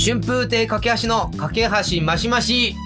春風亭架橋の架橋マシマシ。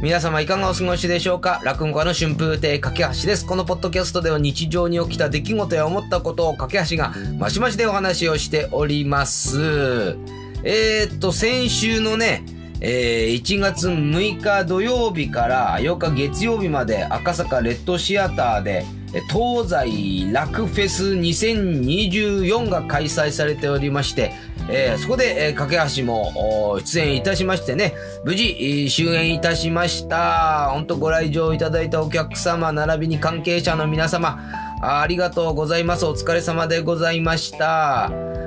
皆様いかがお過ごしでしょうか？落語家の春風亭架橋です。このポッドキャストでは日常に起きた出来事や思ったことを架橋がマシマシでお話をしております。えー、っと、先週のね、えー1月6日土曜日から8日月曜日まで赤坂レッドシアターで東西楽フェス2024が開催されておりまして、えーそこで、えー架橋も出演いたしましてね、無事、えー終演いたしました。本当ご来場いただいたお客様、並びに関係者の皆様、あありがとうございます。お疲れ様でございました。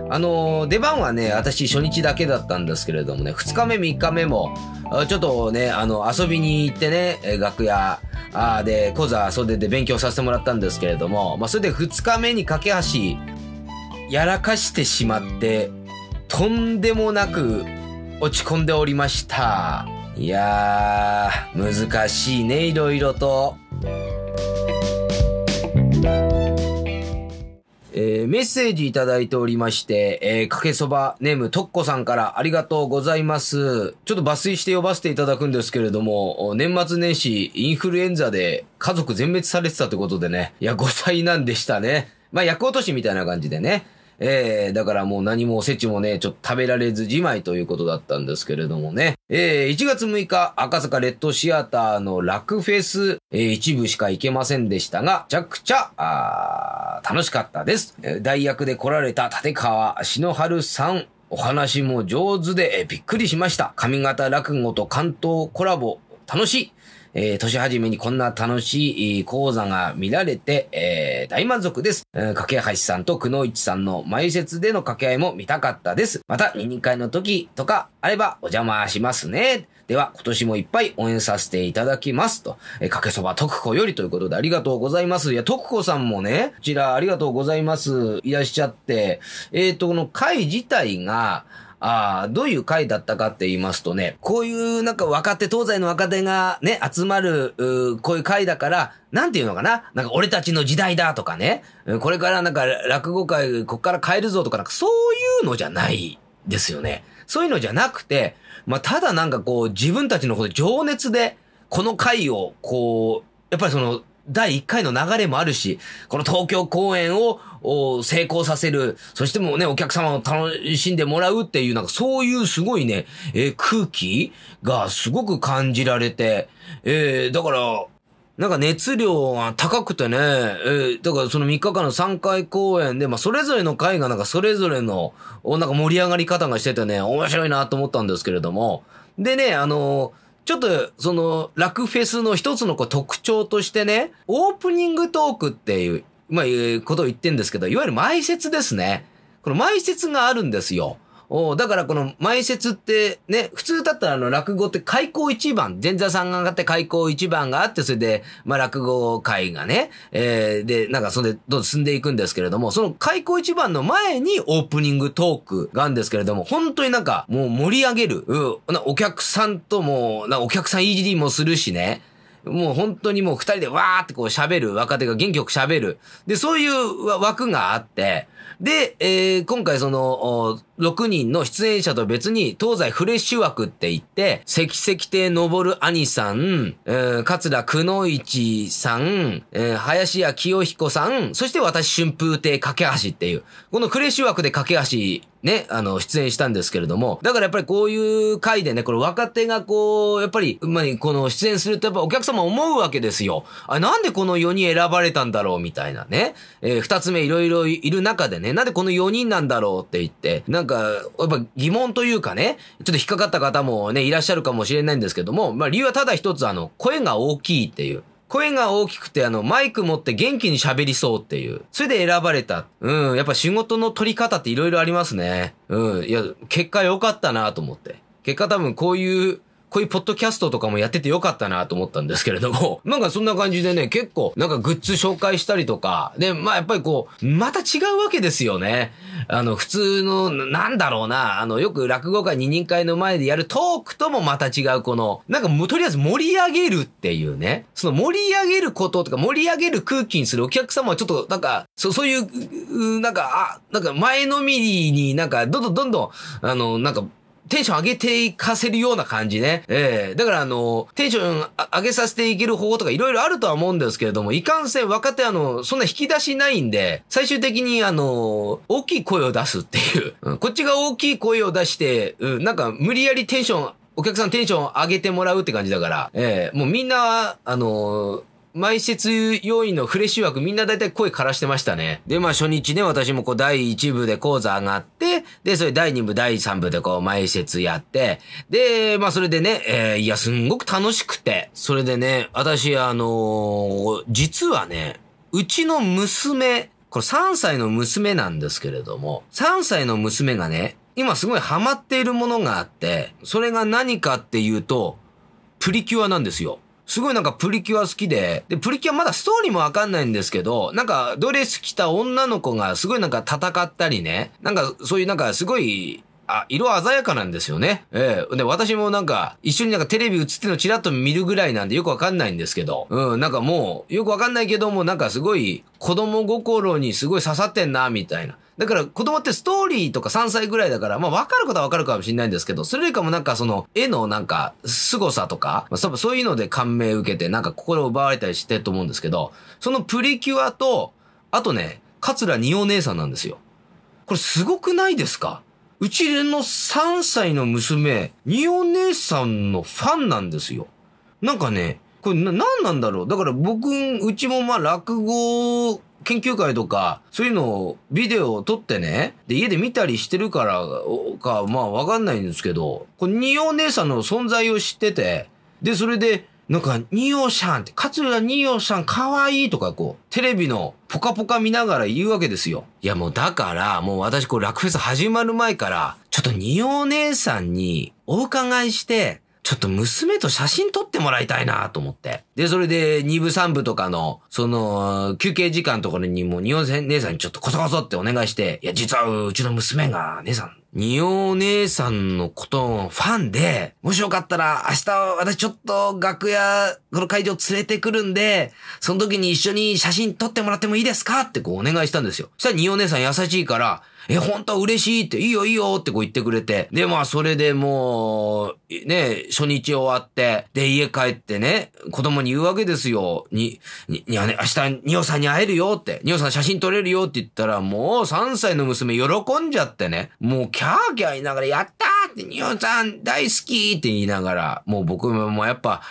あのー出番はね、私初日だけだったんですけれどもね、2日目3日目も、ちょっとね、あの、遊びに行ってね、楽屋、あーで、講座袖で勉強させてもらったんですけれども、まあ、それで2日目に架け橋、やらかしてしまって、とんでもなく落ち込んでおりました。いやー、難しいね、いろいろと。えーメッセージいただいておりまして、えーかけそばネームとっこさんからありがとうございます。ちょっと抜粋して呼ばせていただくんですけれども、年末年始インフルエンザで家族全滅されてたということでね、いや、5歳なんでしたね。まあ、役落としみたいな感じでね。えー、だからもう何もおせちもね、ちょっと食べられずじまいということだったんですけれどもね。えー、1月6日、赤坂レッドシアターのラクフェス、えー、一部しか行けませんでしたが、めちゃくちゃ、あ楽しかったです。えー代役で来られた立川篠春さん、お話も上手で、えーびっくりしました。上方落語と関東コラボ、楽しい。えー年始めにこんな楽しい講座が見られて、えー大満足です。えー架橋さんと久野一さんの前説での掛け合いも見たかったです。また、二人会の時とかあればお邪魔しますね。では、今年もいっぱい応援させていただきます。と、えーかけそば徳子よりということでありがとうございます。いや、徳子さんもね、こちらありがとうございます。いらっしゃって、えっ、と、この会自体が、ああ、どういう会だったかって言いますとね、こういうなんか若手、東西の若手がね、集まる、うこういう会だから、なんていうのかななんか俺たちの時代だとかね、これからなんか落語会、こっから変えるぞとかなんかそういうのじゃないですよね。そういうのじゃなくて、まあ、ただなんかこう自分たちのこと情熱で、この会を、こう、やっぱりその、第1回の流れもあるし、この東京公演をお成功させる、そしてもうね、お客様を楽しんでもらうっていう、なんかそういうすごいね、えー空気がすごく感じられて、えーだから、なんか熱量が高くてね、えーだからその3日間の3回公演で、まあそれぞれの回がなんかそれぞれの、なんか盛り上がり方がしててね、面白いなと思ったんですけれども、でね、あのちょっと、その、ラクフェスの一つのこう特徴としてね、オープニングトークっていう、まあ、いうことを言ってんですけど、いわゆる前説ですね。この前説があるんですよ。おだからこの前説ってね、普通だったらあの落語って開口一番、前座さんが上がって開口一番があって、それで、まあ落語会がね、えー、で、なんかそれでどんどん進んでいくんですけれども、その開口一番の前にオープニングトークがあるんですけれども、本当になんかもう盛り上げる、うん、お客さんとも、なお客さんいじりもするしね、もう本当にもう二人でわーってこう喋る、若手が元気よく喋る。で、そういう枠があって、で、えー今回その、6人の出演者と別に、東西フレッシュ枠って言って、関石亭昇兄さん、えー桂くのいちさん、えー林家清彦さん、そして私春風亭架橋っていう、このフレッシュ枠で架橋、ね、あの、出演したんですけれども、だからやっぱりこういう回でね、これ若手がこう、やっぱり、まあ、この出演するとやっぱお客様思うわけですよ。あ、なんでこの4人選ばれたんだろうみたいなね。えー二つ目いろいろいる中でね、なんでこの4人なんだろうって言って、なんか、やっぱ疑問というかね、ちょっと引っかかった方もね、いらっしゃるかもしれないんですけども、まあ理由はただ一つあの、声が大きいっていう。声が大きくて、あの、マイク持って元気に喋りそうっていう。それで選ばれた。うん、やっぱ仕事の取り方っていろいろありますね。うん、いや、結果良かったなと思って。結果多分こういう、こういうポッドキャストとかもやっててよかったなと思ったんですけれども、なんかそんな感じでね、結構、なんかグッズ紹介したりとか、で、まあやっぱりこう、また違うわけですよね。あの、普通の、なんだろうな、あの、よく落語会二人会の前でやるトークともまた違うこの、なんかもうとりあえず盛り上げるっていうね、その盛り上げることとか盛り上げる空気にするお客様はちょっと、なんか、そそういう、うなんか、あ、なんか前のみになんか、どんどんどんどん、あの、なんか、テンション上げていかせるような感じね。ええ。だからあの、テンション上げさせていける方法とかいろいろあるとは思うんですけれども、いかんせん若手あの、そんな引き出しないんで、最終的にあの、大きい声を出すっていう。うん、こっちが大きい声を出して、うん、なんか無理やりテンション、お客さんテンション上げてもらうって感じだから、ええ。もうみんな、あの前説要員のフレッシュ枠みんな大体声枯らしてましたね。で、まあ初日ね、私もこう第1部で講座上がって、で、それ第2部、第3部でこう前説やって、で、まあそれでね、えー、いや、すんごく楽しくて、それでね、私あのー、実はね、うちの娘、これ3歳の娘なんですけれども、3歳の娘がね、今すごいハマっているものがあって、それが何かっていうと、プリキュアなんですよ。すごいなんかプリキュア好きで、で、プリキュアまだストーリーもわかんないんですけど、なんかドレス着た女の子がすごいなんか戦ったりね、なんかそういうなんかすごいあ、色鮮やかなんですよね。ええー、で、私もなんか、一緒になんかテレビ映ってのチラッと見るぐらいなんでよくわかんないんですけど、うん、なんかもう、よくわかんないけども、なんかすごい、子供心にすごい刺さってんな、みたいな。だから子供ってストーリーとか3歳ぐらいだから、まあ分かることは分かるかもしれないんですけど、それよりかもなんかその絵のなんか凄さとか、まあ、そういうので感銘受けてなんか心を奪われたりしてると思うんですけど、そのプリキュアと、あとね、桂二お姉さんなんですよ。これすごくないですか？うちの3歳の娘、二お姉さんのファンなんですよ。なんかね、これな、なんなんだろう？だから僕、うちもまあ落語研究会とか、そういうのをビデオを撮ってね、で、家で見たりしてるからか、まあわかんないんですけど、これ、二お姉さんの存在を知ってて、で、それで、なんか、ニオさんって、桂ニオさんかわいいとかこう、テレビのポカポカ見ながら言うわけですよ。いやもうだから、もう私こう、ラクフェス始まる前から、ちょっとニオ姉さんにお伺いして、ちょっと娘と写真撮ってもらいたいなと思って。で、それで2部3部とかの、その、休憩時間ところにもう、ニオ姉さんにちょっとこそこそってお願いして、いや、実はうちの娘が、姉さん、ニオ姉さんのことのファンで、もしよかったら明日私ちょっと楽屋、この会場連れてくるんで、その時に一緒に写真撮ってもらってもいいですかってこうお願いしたんですよ。そしたらニオ姉さん優しいから、え、本当嬉しいって、いいよいいよってこう言ってくれて。で、まあ、それでもう、ね、初日終わって、で、家帰ってね、子供に言うわけですよ。に、に、にね、明日、ニオさんに会えるよって、ニオさん写真撮れるよって言ったら、もう3歳の娘喜んじゃってね、もうキャーキャー言いながら、やったーって、ニオさん大好きって言いながら、もう僕ももうやっぱ、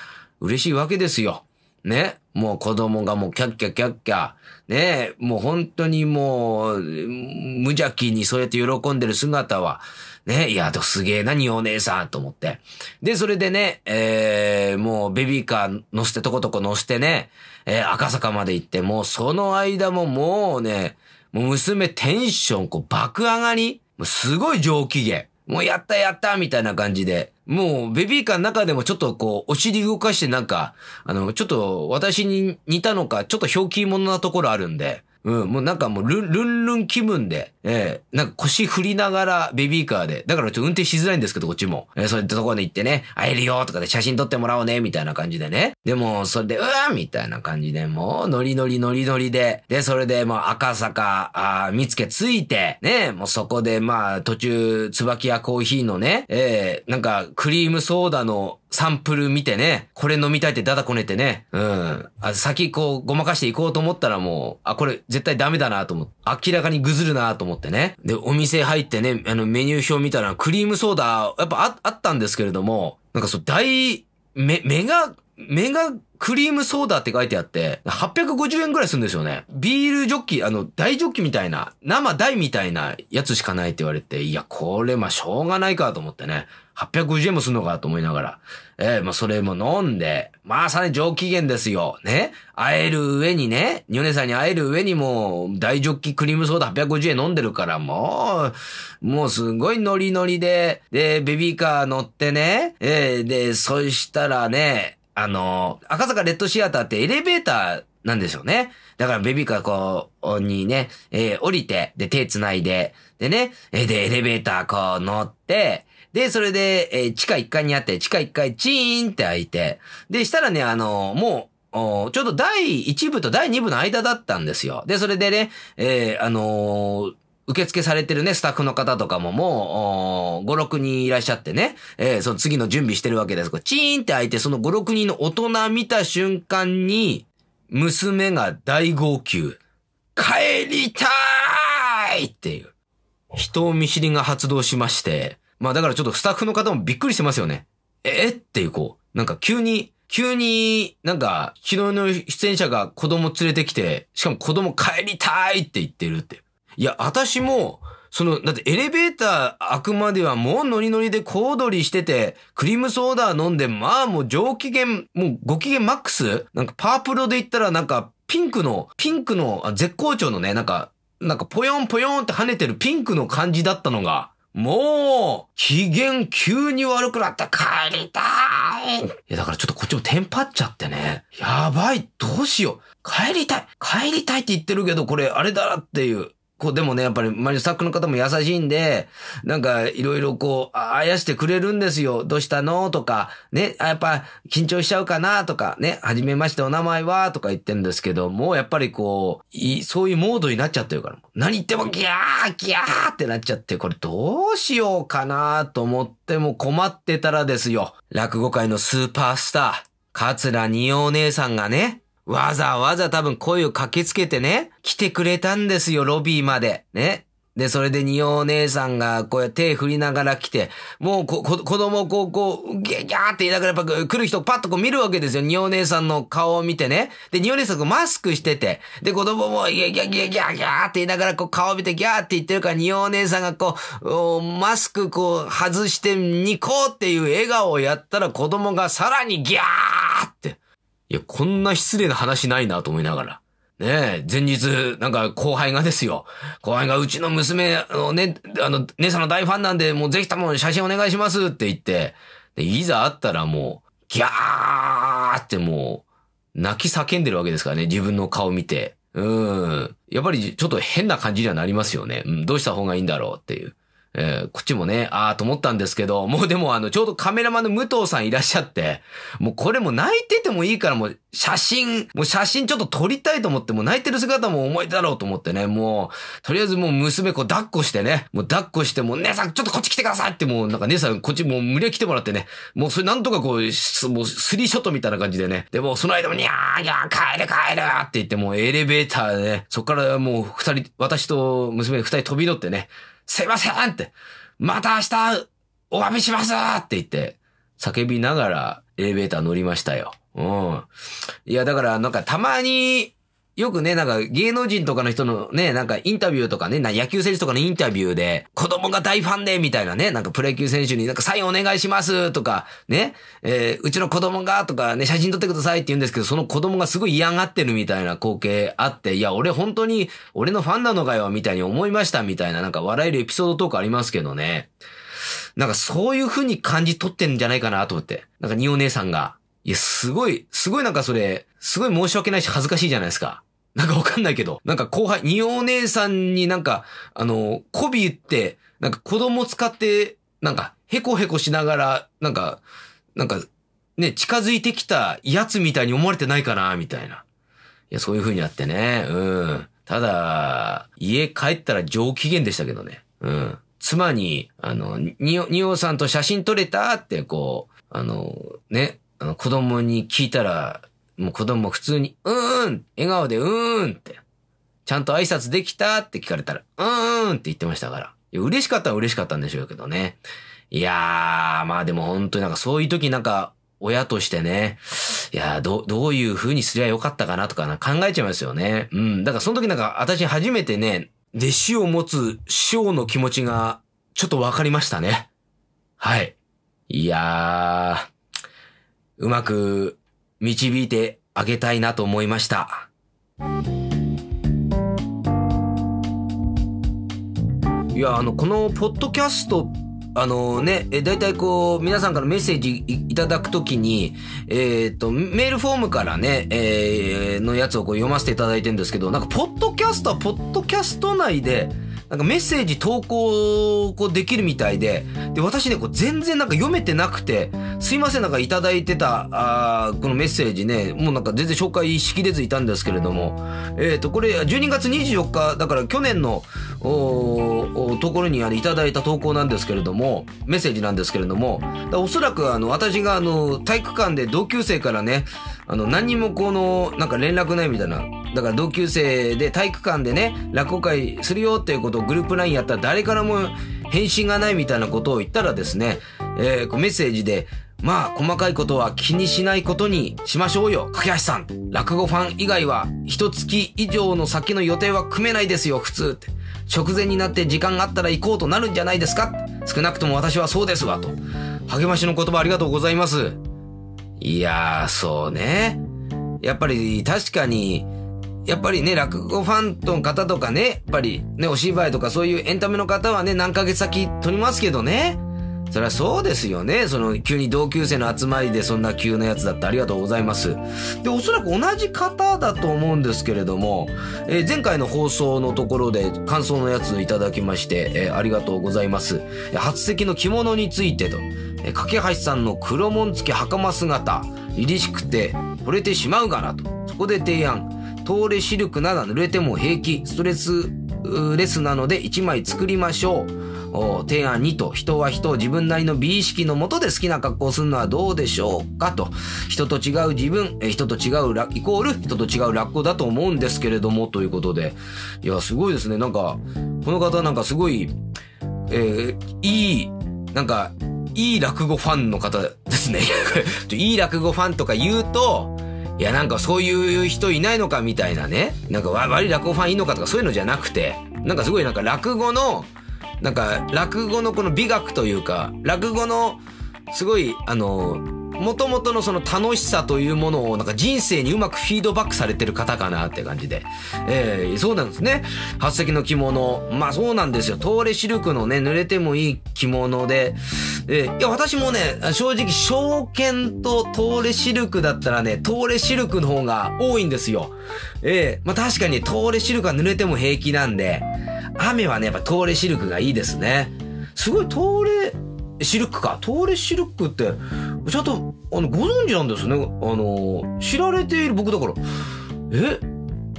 嬉しいわけですよ。ね。もう子供がもうキャッキャキャッキャ。ねえもう本当にもう、無邪気にそうやって喜んでる姿は、ねえ、いや、すげえな、にお姉さんと思って。で、それでね、えー、もうベビーカー乗せてとことこ乗せてね、えー、赤坂まで行って、もうその間ももうね、もう娘テンションこう爆上がりもうすごい上機嫌。もうやったやったみたいな感じで。もう、ベビーカーの中でもちょっとこう、お尻動かしてなんか、あの、ちょっと私に似たのか、ちょっと表記者なところあるんで、うん、もうなんかもうルン、ルンルン気分で、ええー、なんか腰振りながらベビーカーで、だからちょっと運転しづらいんですけど、こっちも。えー、そういったところで行ってね、会えるよとかで写真撮ってもらおうね、みたいな感じでね。でも、それで、うわーみたいな感じで、もう、ノリノリノリノリで、で、それで、もう赤坂、あ見つけついて、ね、もうそこで、まあ、途中、椿屋コーヒーのね、ええー、なんか、クリームソーダのサンプル見てね、これ飲みたいってダダこねてね、うん。あ先こう、ごまかしていこうと思ったらもう、あ、これ絶対ダメだなと思って、明らかにぐずるなと思ってね。で、お店入ってね、あの、メニュー表見たら、クリームソーダ、やっぱああったんですけれども、なんかそう、大、め、目が、目がクリームソーダって書いてあって、850円ぐらいするんですよね。ビールジョッキ、あの、大ジョッキみたいな、生大みたいなやつしかないって言われて、いや、これ、まあ、しょうがないかと思ってね。850円もすんのかと思いながら。えー、まあ、それも飲んで、まあ、さらに上機嫌ですよ。ね。会える上にね、ニョネさんに会える上にも、大ジョッキクリームソーダ850円飲んでるから、もう、もうすごいノリノリで、で、ベビーカー乗ってね、えー、で、そしたらね、あの、赤坂レッドシアターってエレベーターなんですよね。だからベビーカーこう、にね、えー、降りて、で、手繋いで、でね、えで、エレベーターこう乗って、で、それで、えー、地下1階にあって、地下1階チーンって開いて、で、したらね、あの、もう、ちょうど第1部と第2部の間だったんですよ。で、それでね、えー、あのー受付されてるね、スタッフの方とかももう、5、6人いらっしゃってね、えー、その次の準備してるわけです。こうチーンって開いて、その5、6人の大人見た瞬間に、娘が大号泣。帰りたーいっていう。人見知りが発動しまして、まあだからちょっとスタッフの方もびっくりしてますよね。えっていうこう、なんか急に、急になんか昨日の出演者が子供連れてきて、しかも子供帰りたいって言ってるって。いや、私も、その、だってエレベーター開くまではもうノリノリで小躍りしてて、クリームソーダ飲んで、まあもう上機嫌、もうご機嫌マックス？なんかパープロで言ったらなんかピンクの、ピンクの絶好調のね、なんか、なんかぽよんぽよんって跳ねてるピンクの感じだったのが、もう、機嫌急に悪くなって帰りたい。いや、だからちょっとこっちもテンパっちゃってね。やばい、どうしよう。帰りたい。帰りたいって言ってるけど、これあれだっていう。こう、でもね、やっぱり、周りのスタッフの方も優しいんで、なんか、いろいろこう、あやしてくれるんですよ。どうしたの？とか、ね、やっぱ、緊張しちゃうかな？とか、ね、はじめましてお名前は？とか言ってんですけど、もうやっぱりこう、いそういうモードになっちゃってるから、何言ってもギャーギャーってなっちゃって、これどうしようかな？と思っても困ってたらですよ。落語界のスーパースター、桂二葉姉さんがね、わざわざ多分声をかけつけてね、来てくれたんですよ、ロビーまで。ね。で、それで二お姉さんがこうやって手振りながら来て、もうこ、こ、子供をこう、こう、ギャギャーって言いながらやっぱ来る人パッとこう見るわけですよ。二お姉さんの顔を見てね。で、二お姉さんがマスクしてて、で、子供もギャーギャーギャギャギャーって言いながらこう顔見てギャーって言ってるから、二お姉さんがこう、マスクこう外してニコっていう笑顔をやったら子供がさらにギャーっ、いや、こんな失礼な話ないなと思いながら。ねえ、前日、なんか後輩がですよ。後輩がうちの娘、あのね、あの、姉さんの大ファンなんで、もうぜひとも写真お願いしますって言って、で、いざ会ったらもう、ギャーってもう、泣き叫んでるわけですからね、自分の顔見て。うん。やっぱりちょっと変な感じにはなりますよね。うん、どうした方がいいんだろうっていう。えー、こっちもね、ああと思ったんですけど、もうでもあの、ちょうどカメラマンの武藤さんいらっしゃって、もうこれも泣いててもいいからもう写真、もう写真ちょっと撮りたいと思って、もう泣いてる姿も思い出だろうと思ってね、もう、とりあえずもう娘こう抱っこしてね、もう抱っこして、もう姉さんちょっとこっち来てくださいってもうなんか姉さんこっちもう無理や来てもらってね、もうそれなんとかこう、もうスリーショットみたいな感じでね、でもその間もにゃーにゃー帰れ帰れって言ってもうエレベーターでね、そっからもう二人、私と娘二人飛び乗ってね、すいませんって、また明日、お詫びしますって言って、叫びながらエレベーター乗りましたよ。うん。いや、だからなんかたまに、よくね、なんか芸能人とかの人のね、なんかインタビューとかね、野球選手とかのインタビューで、子供が大ファンで、みたいなね、なんかプロ野球選手になんかサインお願いしますとか、ね、えー、うちの子供がとかね、写真撮ってくださいって言うんですけど、その子供がすごい嫌がってるみたいな光景あって、いや、俺本当に、俺のファンなのかよ、みたいに思いましたみたいな、なんか笑えるエピソードトークありますけどね。なんかそういう風に感じ取ってんじゃないかなと思って。なんか二お姉さんが。いや、すごい、すごいなんかそれ、すごい申し訳ないし恥ずかしいじゃないですか。なんかわかんないけど、なんか後輩、二お姉さんになんか、あの、媚び言って、なんか子供使って、なんか、へこへこしながら、なんか、なんか、ね、近づいてきたやつみたいに思われてないかな、みたいな。いや、そういう風にあってね、うん。ただ、家帰ったら上機嫌でしたけどね。うん。妻に、あの、にお、おさんと写真撮れたって、こう、あの、ね、あの、子供に聞いたら、もう子供も普通に、うーん笑顔でうーんって。ちゃんと挨拶できたって聞かれたら、うーんって言ってましたから。いや、嬉しかったら嬉しかったんでしょうけどね。いやー、まあでも本当になんかそういう時なんか、親としてね、いやど、どういう風にすりゃよかったかなとかな考えちゃいますよね。うん。だからその時なんか私初めてね、弟子を持つ師匠の気持ちがちょっとわかりましたね。はい。いやー、うまく導いてあげたいなと思いました。いや、あの、このポッドキャストあのね、え、だいたいこう、皆さんからメッセージいただくときに、えっ、ー、と、メールフォームからね、えー、のやつをこう読ませていただいてるんですけど、なんか、ポッドキャストは、ポッドキャスト内で、なんかメッセージ投稿こうできるみたいで、で、私ね、こう全然なんか読めてなくて、すいません、なんかいただいてた、あこのメッセージね、もうなんか全然紹介しきれずいたんですけれども、えっ、ー、と、これ12月24日、だから去年の、おところにあのいただいた投稿なんですけれども、メッセージなんですけれども、おそらくあの、私があの、体育館で同級生からね、あの、何にもこの、なんか連絡ないみたいな。だから同級生で体育館でね、落語会するよっていうことをグループ LINE やったら誰からも返信がないみたいなことを言ったらですね、えー、メッセージで、まあ、細かいことは気にしないことにしましょうよ。架橋さん。落語ファン以外は、一月以上の先の予定は組めないですよ、普通って。直前になって時間があったら行こうとなるんじゃないですか少なくとも私はそうですわ、と。励ましの言葉ありがとうございます。いやー、そうね。やっぱり確かに、やっぱりね、落語ファンの方とかね、やっぱりね、お芝居とかそういうエンタメの方はね、何ヶ月先撮りますけどね。そりゃそうですよね。その、急に同級生の集まりでそんな急なやつだってありがとうございます。で、おそらく同じ方だと思うんですけれども、えー、前回の放送のところで感想のやつをいただきまして、えー、ありがとうございます。初席の着物についてと、え、架橋さんの黒紋付き袴姿、凛々しくて惚れてしまうがなと。そこで提案。通れシルクなら濡れても平気。ストレスレスなので1枚作りましょう。提案2と、人は人を、自分なりの美意識のもとで好きな格好をするのはどうでしょうかと。人と違う自分、人と違うイコール人と違う落語だと思うんですけれども、ということで。いや、すごいですね。なんか、この方なんかすごい、えー、いい、なんか、いい落語ファンの方ですね。いい落語ファンとか言うと、いや、なんかそういう人いないのかみたいなね。なんか悪い落語ファンいいのかとかそういうのじゃなくて、なんかすごいなんか落語の、なんか、落語のこの美学というか、落語の、すごい、あの、元々のその楽しさというものをなんか人生にうまくフィードバックされてる方かなって感じで。えー、そうなんですね。初席の着物。まあそうなんですよ。東レシルクのね、濡れてもいい着物で。えー、いや、私もね、正直、証券と東レシルクだったらね、東レシルクの方が多いんですよ。えー、まあ確かに東レシルクは濡れても平気なんで、雨はね、やっぱ東レシルクがいいですね。すごい東レシルクか。東レシルクって、ちゃんと、あの、ご存知なんですね？あの、知られている僕だから。え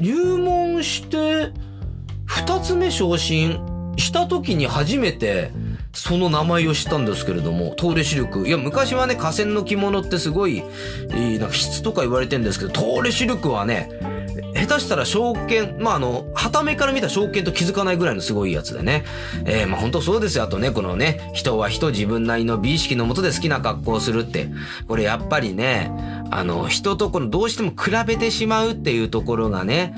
入門して、二つ目昇進した時に初めて、その名前を知ったんですけれども、トーレシルク。いや、昔はね、河川の着物ってすごい、なんか質とか言われてんですけど、トーレシルクはね、下手したら証券、まあ、あの、旗目から見た証券と気づかないぐらいのすごいやつでね。えー、まあ、本当そうですよ。あとね、このね、人は人自分なりの美意識のもとで好きな格好をするって。これやっぱりね、あの、人とこのどうしても比べてしまうっていうところがね、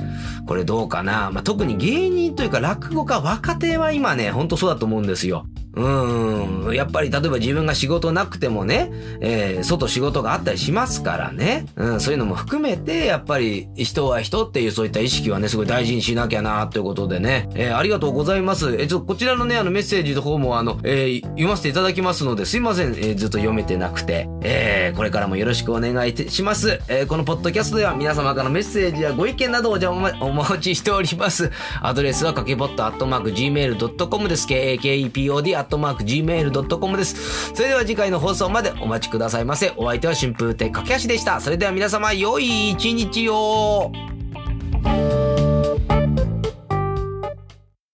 これどうかな。まあ、特に芸人というか落語家、若手は今ね、ほんとそうだと思うんですよ。うん。やっぱり、例えば自分が仕事なくてもね、えー、外仕事があったりしますからね。うん、そういうのも含めて、やっぱり、人は人っていうそういった意識はね、すごい大事にしなきゃな、ということでね。えー、ありがとうございます。えー、ちょっとこちらのね、あのメッセージの方も、あの、えー、読ませていただきますので、すいません、えー、ずっと読めてなくて。えー、これからもよろしくお願いします。えー、このポッドキャストでは皆様からのメッセージやご意見などをじゃお,、ま、お待ちしております。アドレスはかけぽっとアットマーク gmail.com です。k-a-k-e-p-o-d アットマーク gmail.com です。それでは次回の放送までお待ちくださいませ。お相手は春風亭架橋でした。それでは皆様、良い一日を